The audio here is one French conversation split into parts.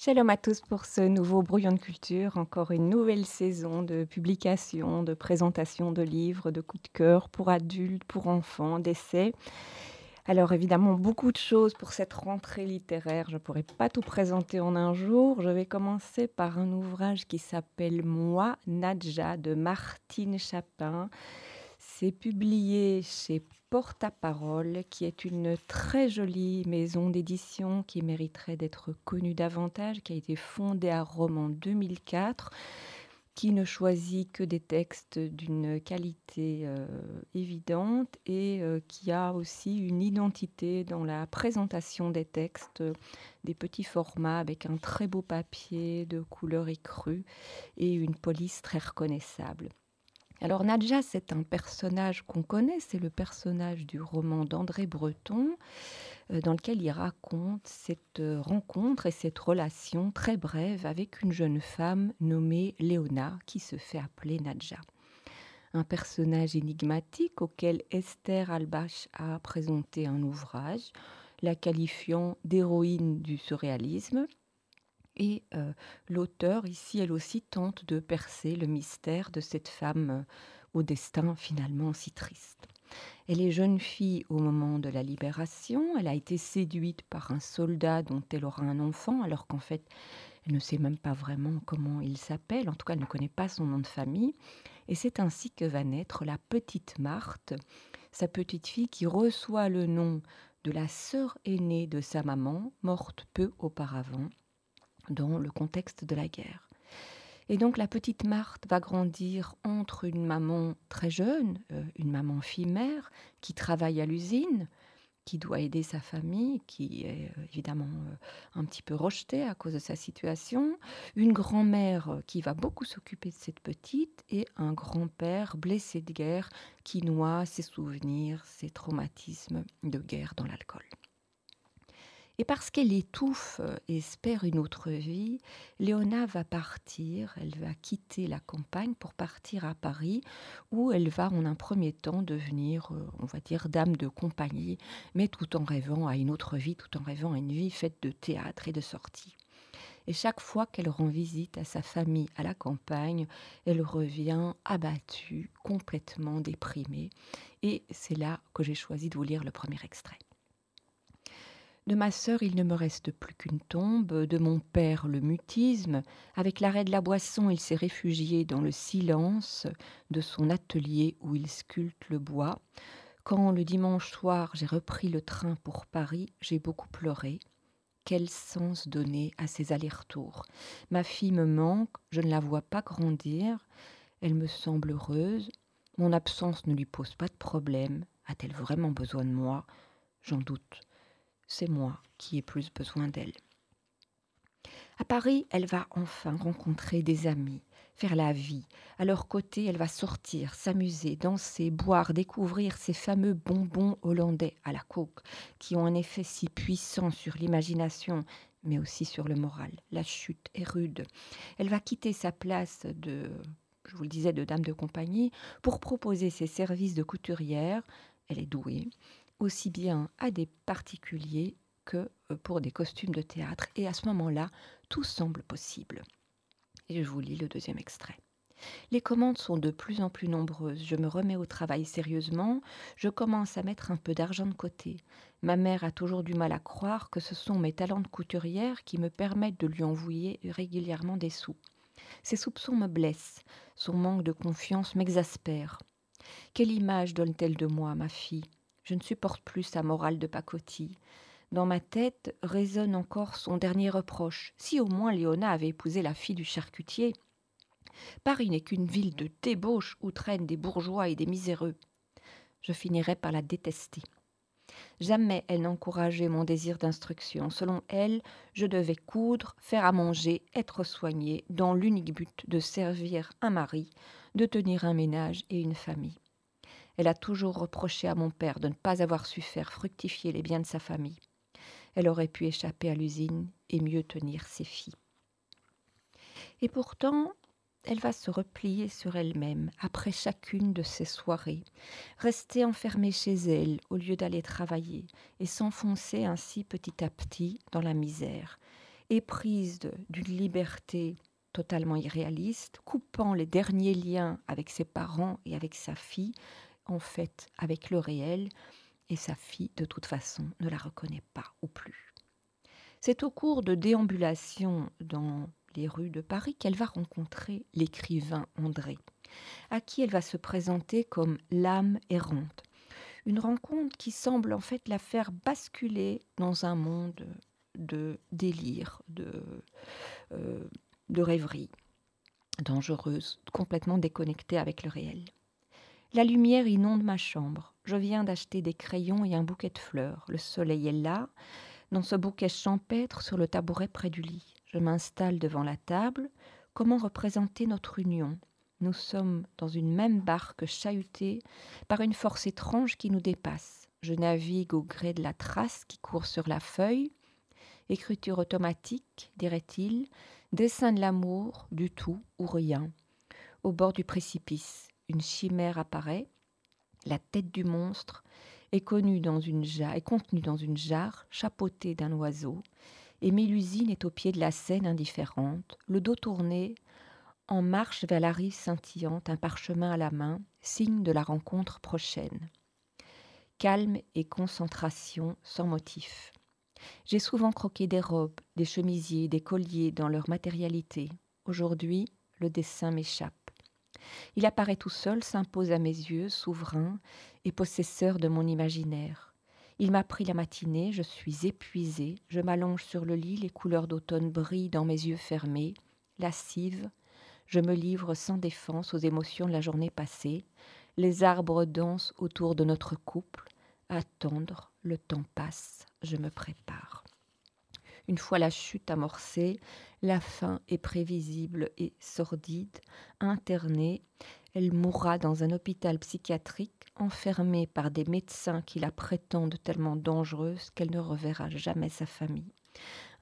Shalom à tous pour ce nouveau brouillon de culture, encore une nouvelle saison de publications, de présentations de livres, de coups de cœur pour adultes, pour enfants, d'essais. Alors évidemment, beaucoup de choses pour cette rentrée littéraire. Je ne pourrais pas tout présenter en un jour. Je vais commencer par un ouvrage qui s'appelle Moi, Nadja de Martine Chapin. C'est publié chez Porte-à-Parole, qui est une très jolie maison d'édition qui mériterait d'être connue davantage, qui a été fondée à Rome en 2004, qui ne choisit que des textes d'une qualité euh, évidente et euh, qui a aussi une identité dans la présentation des textes, des petits formats avec un très beau papier de couleur écrue et une police très reconnaissable. Alors Nadja, c'est un personnage qu'on connaît, c'est le personnage du roman d'André Breton, euh, dans lequel il raconte cette euh, rencontre et cette relation très brève avec une jeune femme nommée Léona, qui se fait appeler Nadja. Un personnage énigmatique auquel Esther Albach a présenté un ouvrage, la qualifiant d'héroïne du surréalisme, et euh, l'auteur, ici, elle aussi, tente de percer le mystère de cette femme euh, au destin finalement si triste. Elle est jeune fille au moment de la libération, elle a été séduite par un soldat dont elle aura un enfant, alors qu'en fait, elle ne sait même pas vraiment comment il s'appelle, en tout cas, elle ne connaît pas son nom de famille. Et c'est ainsi que va naître la petite Marthe, sa petite fille qui reçoit le nom de la sœur aînée de sa maman, morte peu auparavant, dans le contexte de la guerre. Et donc la petite Marthe va grandir entre une maman très jeune, euh, une maman fille-mère, qui travaille à l'usine, qui doit aider sa famille, qui est euh, évidemment euh, un petit peu rejetée à cause de sa situation, une grand-mère qui va beaucoup s'occuper de cette petite, et un grand-père blessé de guerre qui noie ses souvenirs, ses traumatismes de guerre dans l'alcool. Et parce qu'elle étouffe et espère une autre vie, Léona va partir, elle va quitter la campagne pour partir à Paris, où elle va en un premier temps devenir, euh, on va dire, dame de compagnie, mais tout en rêvant à une autre vie, tout en rêvant à une vie faite de théâtre et de sorties. Et chaque fois qu'elle rend visite à sa famille à la campagne, elle revient abattue, complètement déprimée. Et c'est là que j'ai choisi de vous lire le premier extrait. De ma sœur, il ne me reste plus qu'une tombe, de mon père le mutisme. Avec l'arrêt de la boisson, il s'est réfugié dans le silence de son atelier où il sculpte le bois. Quand le dimanche soir j'ai repris le train pour Paris, j'ai beaucoup pleuré. Quel sens donner à ces allers-retours? Ma fille me manque, je ne la vois pas grandir. Elle me semble heureuse. Mon absence ne lui pose pas de problème. A-t-elle vraiment besoin de moi? J'en doute c'est moi qui ai plus besoin d'elle. À Paris, elle va enfin rencontrer des amis, faire la vie. À leur côté, elle va sortir, s'amuser, danser, boire, découvrir ces fameux bonbons hollandais à la coque, qui ont un effet si puissant sur l'imagination, mais aussi sur le moral. La chute est rude. Elle va quitter sa place de, je vous le disais, de dame de compagnie, pour proposer ses services de couturière. Elle est douée aussi bien à des particuliers que euh, pour des costumes de théâtre. Et à ce moment-là, tout semble possible. Et je vous lis le deuxième extrait. Les commandes sont de plus en plus nombreuses. Je me remets au travail sérieusement. Je commence à mettre un peu d'argent de côté. Ma mère a toujours du mal à croire que ce sont mes talents de couturière qui me permettent de lui envoyer régulièrement des sous. Ses soupçons me blessent. Son manque de confiance m'exaspère. Quelle image donne-t-elle de moi, ma fille? Je ne supporte plus sa morale de pacotille. Dans ma tête résonne encore son dernier reproche. Si au moins Léona avait épousé la fille du charcutier. Paris n'est qu'une ville de débauche où traînent des bourgeois et des miséreux. Je finirais par la détester. Jamais elle n'encourageait mon désir d'instruction. Selon elle, je devais coudre, faire à manger, être soignée, dans l'unique but de servir un mari, de tenir un ménage et une famille. Elle a toujours reproché à mon père de ne pas avoir su faire fructifier les biens de sa famille. Elle aurait pu échapper à l'usine et mieux tenir ses filles. Et pourtant, elle va se replier sur elle-même après chacune de ses soirées, rester enfermée chez elle au lieu d'aller travailler et s'enfoncer ainsi petit à petit dans la misère. éprise d'une liberté totalement irréaliste, coupant les derniers liens avec ses parents et avec sa fille, en fait avec le réel, et sa fille, de toute façon, ne la reconnaît pas ou plus. C'est au cours de déambulations dans les rues de Paris qu'elle va rencontrer l'écrivain André, à qui elle va se présenter comme l'âme errante. Une rencontre qui semble en fait la faire basculer dans un monde de délire, de, euh, de rêverie dangereuse, complètement déconnectée avec le réel. La lumière inonde ma chambre. Je viens d'acheter des crayons et un bouquet de fleurs. Le soleil est là, dans ce bouquet champêtre sur le tabouret près du lit. Je m'installe devant la table. Comment représenter notre union? Nous sommes dans une même barque chahutée par une force étrange qui nous dépasse. Je navigue au gré de la trace qui court sur la feuille. Écriture automatique, dirait-il, dessin de l'amour, du tout ou rien. Au bord du précipice, une chimère apparaît, la tête du monstre est, connue dans une jarre, est contenue dans une jarre chapeautée d'un oiseau, et Mélusine est au pied de la scène indifférente, le dos tourné, en marche vers la rive scintillante, un parchemin à la main, signe de la rencontre prochaine. Calme et concentration sans motif. J'ai souvent croqué des robes, des chemisiers, des colliers dans leur matérialité. Aujourd'hui, le dessin m'échappe. Il apparaît tout seul, s'impose à mes yeux, souverain et possesseur de mon imaginaire. Il m'a pris la matinée, je suis épuisée, je m'allonge sur le lit, les couleurs d'automne brillent dans mes yeux fermés, lascive, je me livre sans défense aux émotions de la journée passée, les arbres dansent autour de notre couple, attendre, le temps passe, je me prépare. Une fois la chute amorcée, la fin est prévisible et sordide. Internée, elle mourra dans un hôpital psychiatrique, enfermée par des médecins qui la prétendent tellement dangereuse qu'elle ne reverra jamais sa famille.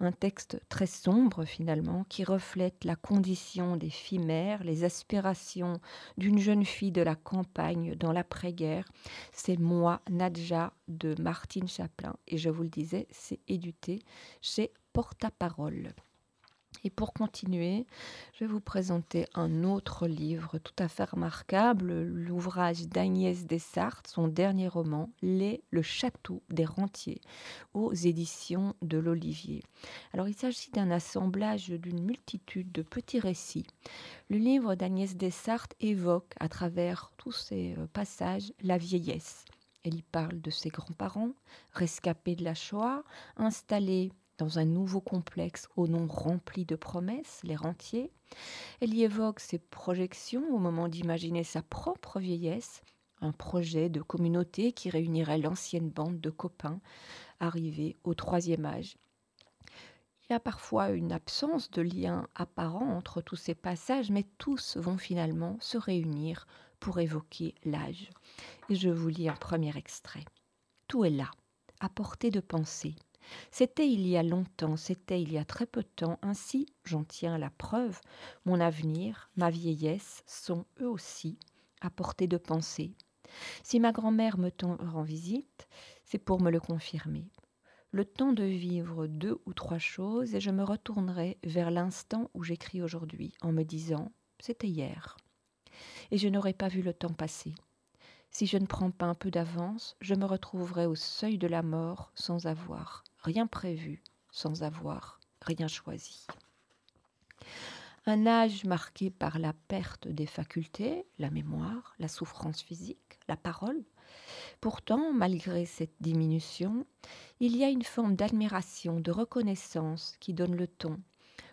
Un texte très sombre finalement qui reflète la condition des filles mères, les aspirations d'une jeune fille de la campagne dans l'après-guerre. C'est moi, Nadja de Martine Chaplin et je vous le disais, c'est édité chez Porte-à-Parole. Et pour continuer, je vais vous présenter un autre livre tout à fait remarquable, l'ouvrage d'Agnès Dessartes, son dernier roman, Les, le château des rentiers, aux éditions de l'Olivier. Alors il s'agit d'un assemblage d'une multitude de petits récits. Le livre d'Agnès Dessartes évoque à travers tous ces euh, passages la vieillesse. Elle y parle de ses grands-parents, rescapés de la Shoah, installés dans un nouveau complexe au nom rempli de promesses, les rentiers. Elle y évoque ses projections au moment d'imaginer sa propre vieillesse, un projet de communauté qui réunirait l'ancienne bande de copains arrivés au troisième âge. Il y a parfois une absence de lien apparent entre tous ces passages, mais tous vont finalement se réunir pour évoquer l'âge. Et je vous lis un premier extrait. Tout est là, à portée de pensée, c'était il y a longtemps, c'était il y a très peu de temps, ainsi, j'en tiens la preuve, mon avenir, ma vieillesse sont eux aussi à portée de pensée. Si ma grand-mère me rend visite, c'est pour me le confirmer. Le temps de vivre deux ou trois choses et je me retournerai vers l'instant où j'écris aujourd'hui en me disant c'était hier. Et je n'aurais pas vu le temps passer. Si je ne prends pas un peu d'avance, je me retrouverai au seuil de la mort sans avoir rien prévu, sans avoir rien choisi. Un âge marqué par la perte des facultés, la mémoire, la souffrance physique, la parole. Pourtant, malgré cette diminution, il y a une forme d'admiration, de reconnaissance qui donne le ton,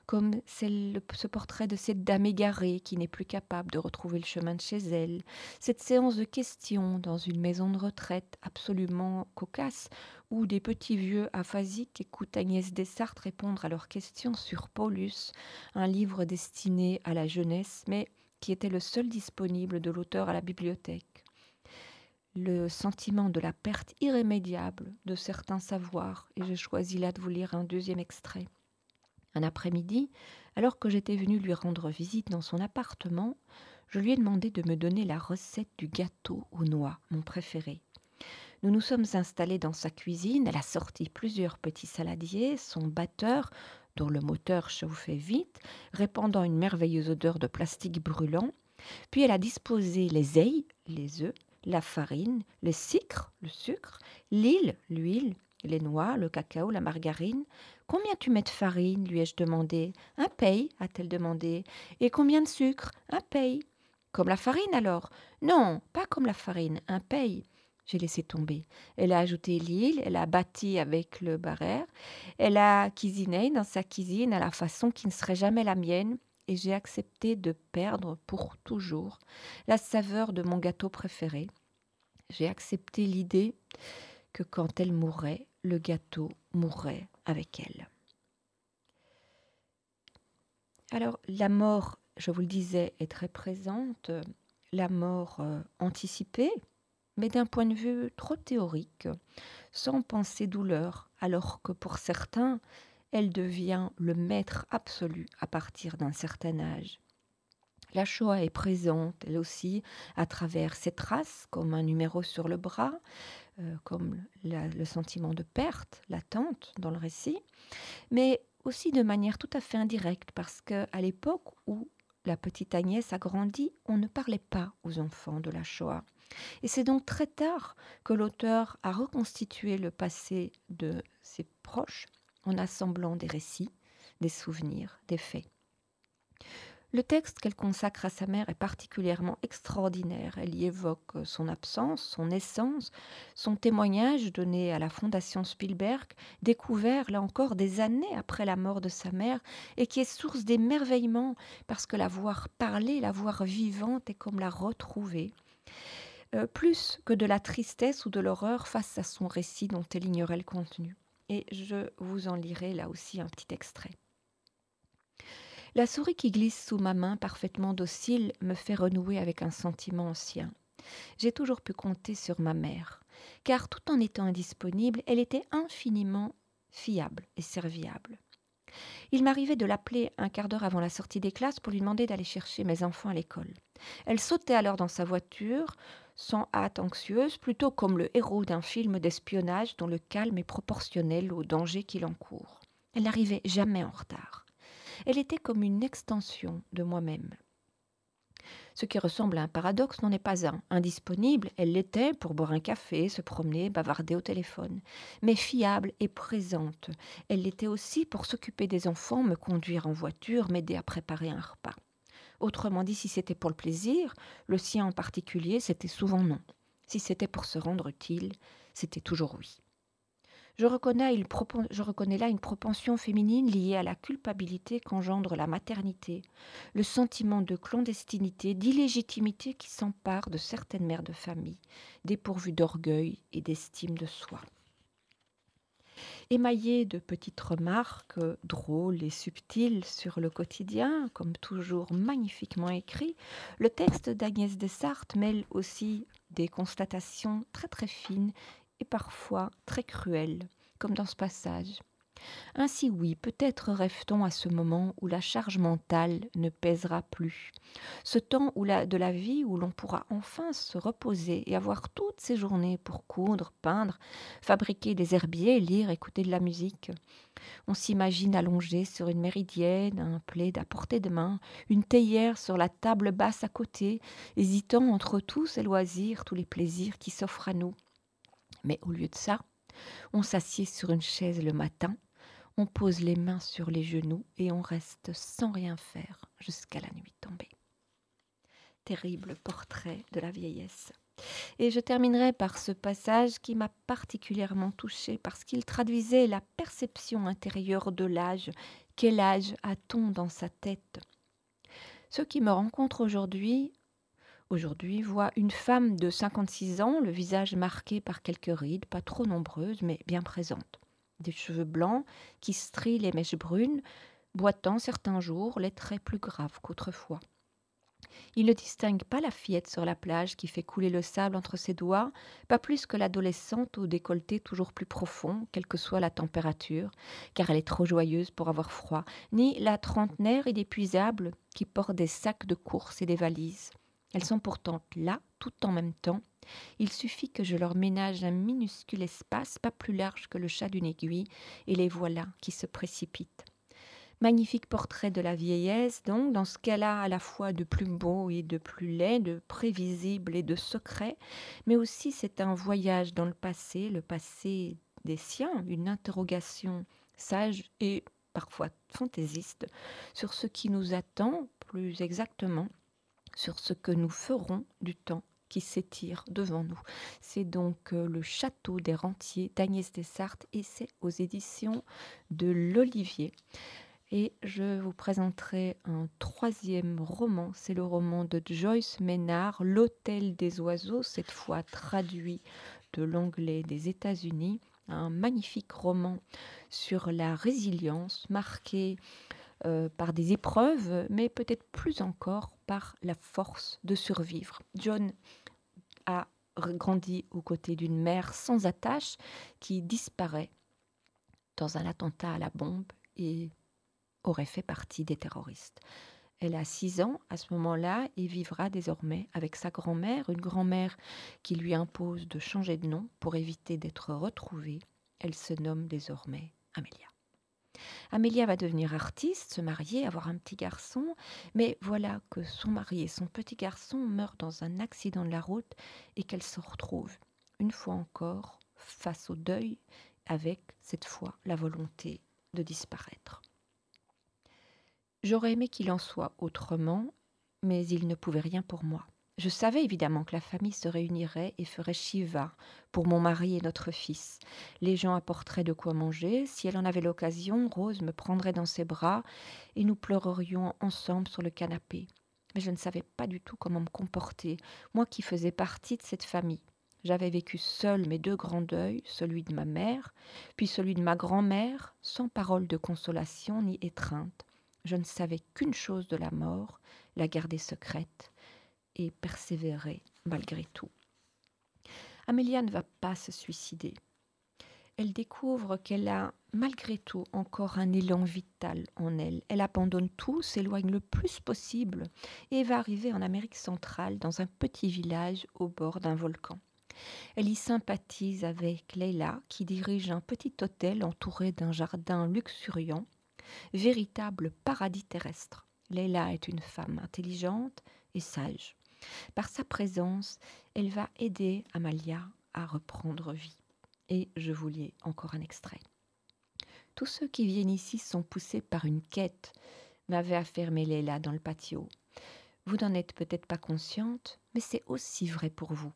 comme ce portrait de cette dame égarée qui n'est plus capable de retrouver le chemin de chez elle, cette séance de questions dans une maison de retraite absolument cocasse, où des petits vieux aphasiques écoutent Agnès Dessart répondre à leurs questions sur Paulus, un livre destiné à la jeunesse, mais qui était le seul disponible de l'auteur à la bibliothèque. Le sentiment de la perte irrémédiable de certains savoirs, et j'ai choisi là de vous lire un deuxième extrait. Un après-midi, alors que j'étais venue lui rendre visite dans son appartement, je lui ai demandé de me donner la recette du gâteau aux noix, mon préféré. Nous nous sommes installés dans sa cuisine, elle a sorti plusieurs petits saladiers, son batteur, dont le moteur chauffait vite, répandant une merveilleuse odeur de plastique brûlant. Puis elle a disposé les ailes, les œufs, la farine, le sucre, le sucre, l'huile, l'huile, les noix, le cacao, la margarine. Combien tu mets de farine lui ai-je demandé. Un paye, a-t-elle demandé. Et combien de sucre? Un paye. Comme la farine alors Non, pas comme la farine, un paye. J'ai laissé tomber. Elle a ajouté l'huile, elle a bâti avec le barrère, elle a cuisiné dans sa cuisine à la façon qui ne serait jamais la mienne, et j'ai accepté de perdre pour toujours la saveur de mon gâteau préféré. J'ai accepté l'idée que quand elle mourrait, le gâteau mourrait avec elle. Alors la mort, je vous le disais, est très présente, la mort euh, anticipée, mais d'un point de vue trop théorique, sans penser douleur, alors que pour certains, elle devient le maître absolu à partir d'un certain âge. La Shoah est présente, elle aussi, à travers ses traces, comme un numéro sur le bras, euh, comme le sentiment de perte, l'attente dans le récit, mais aussi de manière tout à fait indirecte, parce qu'à l'époque où la petite Agnès a grandi, on ne parlait pas aux enfants de la Shoah. Et c'est donc très tard que l'auteur a reconstitué le passé de ses proches en assemblant des récits, des souvenirs, des faits. Le texte qu'elle consacre à sa mère est particulièrement extraordinaire. Elle y évoque son absence, son essence, son témoignage donné à la Fondation Spielberg, découvert là encore des années après la mort de sa mère, et qui est source d'émerveillement parce que la voir parler, la voir vivante est comme la retrouver. Euh, plus que de la tristesse ou de l'horreur face à son récit dont elle ignorait le contenu. Et je vous en lirai là aussi un petit extrait. La souris qui glisse sous ma main parfaitement docile me fait renouer avec un sentiment ancien. J'ai toujours pu compter sur ma mère, car tout en étant indisponible, elle était infiniment fiable et serviable. Il m'arrivait de l'appeler un quart d'heure avant la sortie des classes pour lui demander d'aller chercher mes enfants à l'école. Elle sautait alors dans sa voiture, sans hâte anxieuse, plutôt comme le héros d'un film d'espionnage dont le calme est proportionnel au danger qu'il encourt. Elle n'arrivait jamais en retard. Elle était comme une extension de moi-même. Ce qui ressemble à un paradoxe n'en est pas un. Indisponible, elle l'était pour boire un café, se promener, bavarder au téléphone. Mais fiable et présente, elle l'était aussi pour s'occuper des enfants, me conduire en voiture, m'aider à préparer un repas. Autrement dit, si c'était pour le plaisir, le sien en particulier, c'était souvent non. Si c'était pour se rendre utile, c'était toujours oui. Je reconnais, là une propension féminine liée à la culpabilité qu'engendre la maternité, le sentiment de clandestinité, d'illégitimité qui s'empare de certaines mères de famille, dépourvues d'orgueil et d'estime de soi. Émaillé de petites remarques drôles et subtiles sur le quotidien, comme toujours magnifiquement écrit, le texte d'Agnès Dessartes mêle aussi des constatations très très fines et parfois très cruelles, comme dans ce passage. Ainsi oui, peut-être rêve-t-on à ce moment où la charge mentale ne pèsera plus, ce temps où de la vie où l'on pourra enfin se reposer et avoir toutes ses journées pour coudre, peindre, fabriquer des herbiers, lire, écouter de la musique. On s'imagine allongé sur une méridienne, un plaid à portée de main, une théière sur la table basse à côté, hésitant entre tous ces loisirs, tous les plaisirs qui s'offrent à nous. Mais au lieu de ça, on s'assied sur une chaise le matin, on pose les mains sur les genoux et on reste sans rien faire jusqu'à la nuit tombée. Terrible portrait de la vieillesse. Et je terminerai par ce passage qui m'a particulièrement touchée parce qu'il traduisait la perception intérieure de l'âge. Quel âge a-t-on dans sa tête? Ceux qui me rencontrent aujourd'hui aujourd'hui voient une femme de 56 ans, le visage marqué par quelques rides, pas trop nombreuses, mais bien présentes des cheveux blancs qui strient les mèches brunes, boitant certains jours les traits plus graves qu'autrefois. Il ne distingue pas la fillette sur la plage qui fait couler le sable entre ses doigts, pas plus que l'adolescente au décolleté toujours plus profond, quelle que soit la température, car elle est trop joyeuse pour avoir froid, ni la trentenaire inépuisable qui porte des sacs de course et des valises. Elles sont pourtant là, tout en même temps, il suffit que je leur ménage un minuscule espace, pas plus large que le chat d'une aiguille, et les voilà qui se précipitent. Magnifique portrait de la vieillesse, donc, dans ce a à la fois de plus beau et de plus laid, de prévisible et de secret, mais aussi c'est un voyage dans le passé, le passé des siens, une interrogation sage et parfois fantaisiste sur ce qui nous attend, plus exactement, sur ce que nous ferons du temps qui s'étire devant nous. C'est donc euh, le château des rentiers d'Agnès Dessartes et c'est aux éditions de l'Olivier. Et je vous présenterai un troisième roman, c'est le roman de Joyce Ménard, L'Hôtel des oiseaux, cette fois traduit de l'anglais des États-Unis. Un magnifique roman sur la résilience, marqué euh, par des épreuves, mais peut-être plus encore la force de survivre. John a grandi aux côtés d'une mère sans attache qui disparaît dans un attentat à la bombe et aurait fait partie des terroristes. Elle a six ans à ce moment-là et vivra désormais avec sa grand-mère, une grand-mère qui lui impose de changer de nom pour éviter d'être retrouvée. Elle se nomme désormais Amélia. Amélia va devenir artiste, se marier, avoir un petit garçon, mais voilà que son mari et son petit garçon meurent dans un accident de la route et qu'elle se retrouve, une fois encore, face au deuil, avec cette fois la volonté de disparaître. J'aurais aimé qu'il en soit autrement, mais il ne pouvait rien pour moi. Je savais évidemment que la famille se réunirait et ferait Shiva pour mon mari et notre fils. Les gens apporteraient de quoi manger. Si elle en avait l'occasion, Rose me prendrait dans ses bras et nous pleurerions ensemble sur le canapé. Mais je ne savais pas du tout comment me comporter, moi qui faisais partie de cette famille. J'avais vécu seul mes deux grands deuils, celui de ma mère, puis celui de ma grand-mère, sans parole de consolation ni étreinte. Je ne savais qu'une chose de la mort, la garder secrète et persévérer malgré tout. Amélia ne va pas se suicider. Elle découvre qu'elle a malgré tout encore un élan vital en elle. Elle abandonne tout, s'éloigne le plus possible et va arriver en Amérique centrale dans un petit village au bord d'un volcan. Elle y sympathise avec Leila qui dirige un petit hôtel entouré d'un jardin luxuriant véritable paradis terrestre. Leila est une femme intelligente et sage. Par sa présence, elle va aider Amalia à reprendre vie. Et je vous encore un extrait. Tous ceux qui viennent ici sont poussés par une quête, m'avait affirmé Leila dans le patio. Vous n'en êtes peut-être pas consciente, mais c'est aussi vrai pour vous.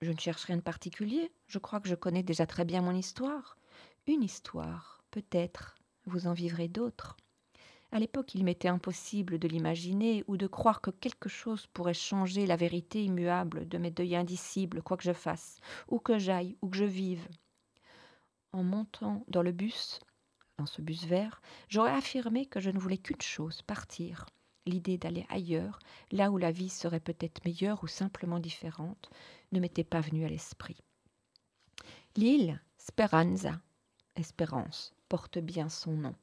Je ne cherche rien de particulier, je crois que je connais déjà très bien mon histoire. Une histoire, peut-être, vous en vivrez d'autres. À l'époque, il m'était impossible de l'imaginer ou de croire que quelque chose pourrait changer la vérité immuable de mes deuils indicibles, quoi que je fasse, où que j'aille, où que je vive. En montant dans le bus, dans ce bus vert, j'aurais affirmé que je ne voulais qu'une chose, partir. L'idée d'aller ailleurs, là où la vie serait peut-être meilleure ou simplement différente, ne m'était pas venue à l'esprit. L'île Speranza, espérance, porte bien son nom.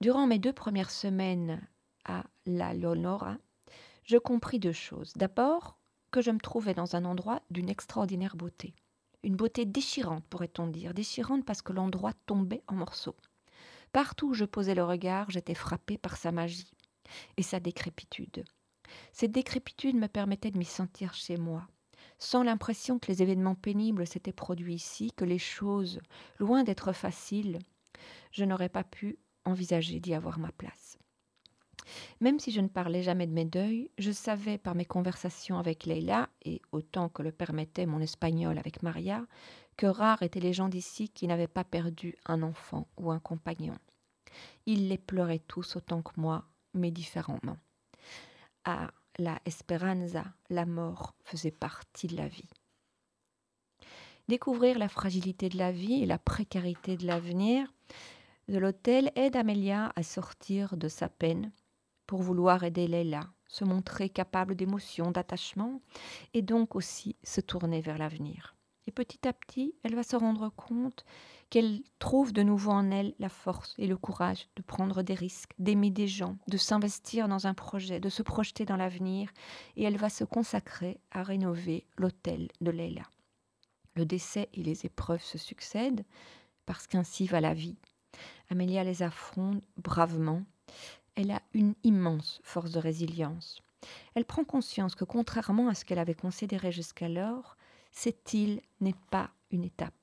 Durant mes deux premières semaines à La Lonora, je compris deux choses. D'abord, que je me trouvais dans un endroit d'une extraordinaire beauté. Une beauté déchirante, pourrait-on dire, déchirante parce que l'endroit tombait en morceaux. Partout où je posais le regard, j'étais frappée par sa magie et sa décrépitude. Cette décrépitude me permettait de m'y sentir chez moi, sans l'impression que les événements pénibles s'étaient produits ici, que les choses, loin d'être faciles, je n'aurais pas pu envisager d'y avoir ma place. Même si je ne parlais jamais de mes deuils, je savais par mes conversations avec Leila, et autant que le permettait mon espagnol avec Maria, que rares étaient les gens d'ici qui n'avaient pas perdu un enfant ou un compagnon. Ils les pleuraient tous autant que moi, mais différemment. À la Esperanza, la mort faisait partie de la vie. Découvrir la fragilité de la vie et la précarité de l'avenir de l'hôtel aide Amélia à sortir de sa peine pour vouloir aider Leila, se montrer capable d'émotion, d'attachement et donc aussi se tourner vers l'avenir. Et petit à petit, elle va se rendre compte qu'elle trouve de nouveau en elle la force et le courage de prendre des risques, d'aimer des gens, de s'investir dans un projet, de se projeter dans l'avenir, et elle va se consacrer à rénover l'hôtel de Leila. Le décès et les épreuves se succèdent, parce qu'ainsi va la vie. Amélia les affronte bravement. Elle a une immense force de résilience. Elle prend conscience que contrairement à ce qu'elle avait considéré jusqu'alors, cette île n'est pas une étape.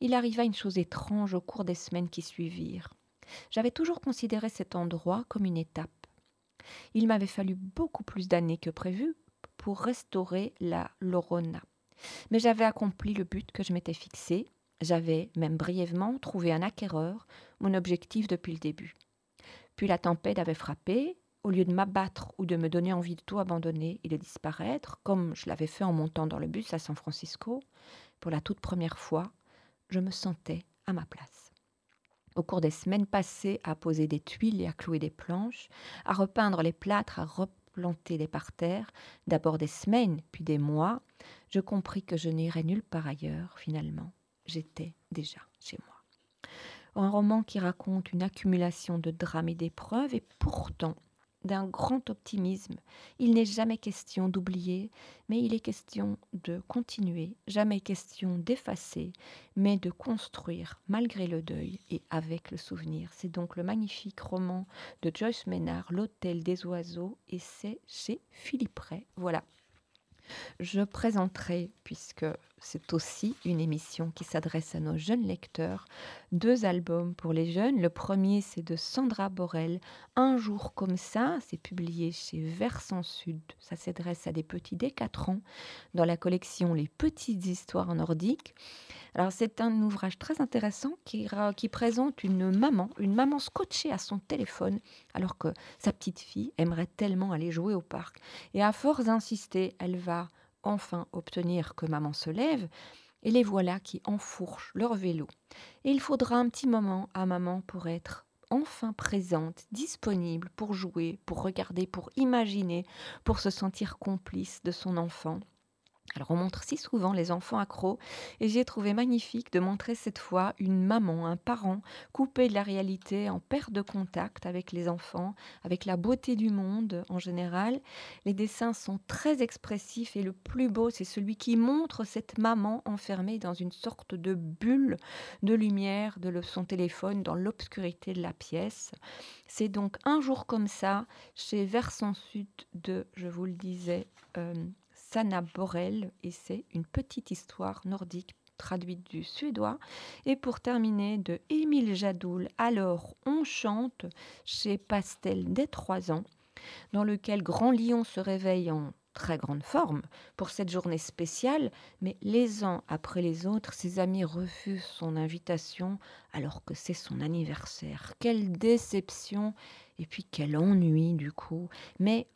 Il arriva une chose étrange au cours des semaines qui suivirent. J'avais toujours considéré cet endroit comme une étape. Il m'avait fallu beaucoup plus d'années que prévu pour restaurer la Lorona. Mais j'avais accompli le but que je m'étais fixé. J'avais, même brièvement, trouvé un acquéreur, mon objectif depuis le début. Puis la tempête avait frappé. Au lieu de m'abattre ou de me donner envie de tout abandonner et de disparaître, comme je l'avais fait en montant dans le bus à San Francisco, pour la toute première fois, je me sentais à ma place. Au cours des semaines passées à poser des tuiles et à clouer des planches, à repeindre les plâtres, à replanter les parterres, d'abord des semaines, puis des mois, je compris que je n'irais nulle part ailleurs, finalement. J'étais déjà chez moi. Un roman qui raconte une accumulation de drames et d'épreuves, et pourtant d'un grand optimisme. Il n'est jamais question d'oublier, mais il est question de continuer, jamais question d'effacer, mais de construire malgré le deuil et avec le souvenir. C'est donc le magnifique roman de Joyce Ménard, L'Hôtel des Oiseaux, et c'est chez Philippe Ray. Voilà, je présenterai, puisque c'est aussi une émission qui s'adresse à nos jeunes lecteurs, deux albums pour les jeunes. Le premier, c'est de Sandra Borel, Un jour comme ça, c'est publié chez Versant Sud. Ça s'adresse à des petits dès 4 ans dans la collection Les petites histoires nordiques. Alors c'est un ouvrage très intéressant qui, présente une maman, une maman scotchée à son téléphone alors que sa petite fille aimerait tellement aller jouer au parc. Et à force d'insister, elle va enfin obtenir que maman se lève, et les voilà qui enfourchent leur vélo. Et il faudra un petit moment à maman pour être enfin présente, disponible pour jouer, pour regarder, pour imaginer, pour se sentir complice de son enfant. Alors on montre si souvent les enfants accros et j'ai trouvé magnifique de montrer cette fois une maman, un parent coupé de la réalité, en perte de contact avec les enfants, avec la beauté du monde en général. Les dessins sont très expressifs et le plus beau c'est celui qui montre cette maman enfermée dans une sorte de bulle de lumière de son téléphone dans l'obscurité de la pièce. C'est donc un jour comme ça chez Versant Sud de, je vous le disais, euh, Sanna Borel et c'est une petite histoire nordique traduite du suédois. Et pour terminer, de Émile Jadoul, Alors on chante chez Pastel dès trois ans, dans lequel Grand Lion se réveille en très grande forme pour cette journée spéciale, mais les uns après les autres, ses amis refusent son invitation alors que c'est son anniversaire. Quelle déception et puis quel ennui du coup. Mais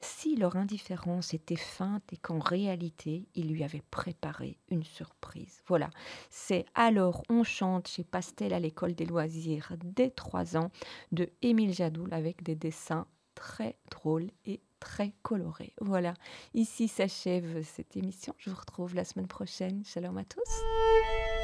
si leur indifférence était feinte et qu'en réalité, il lui avait préparé une surprise. Voilà, c'est Alors on chante chez Pastel à l'école des loisirs dès trois ans de Émile Jadoul avec des dessins très drôles et très colorés. Voilà, ici s'achève cette émission. Je vous retrouve la semaine prochaine. Shalom à tous.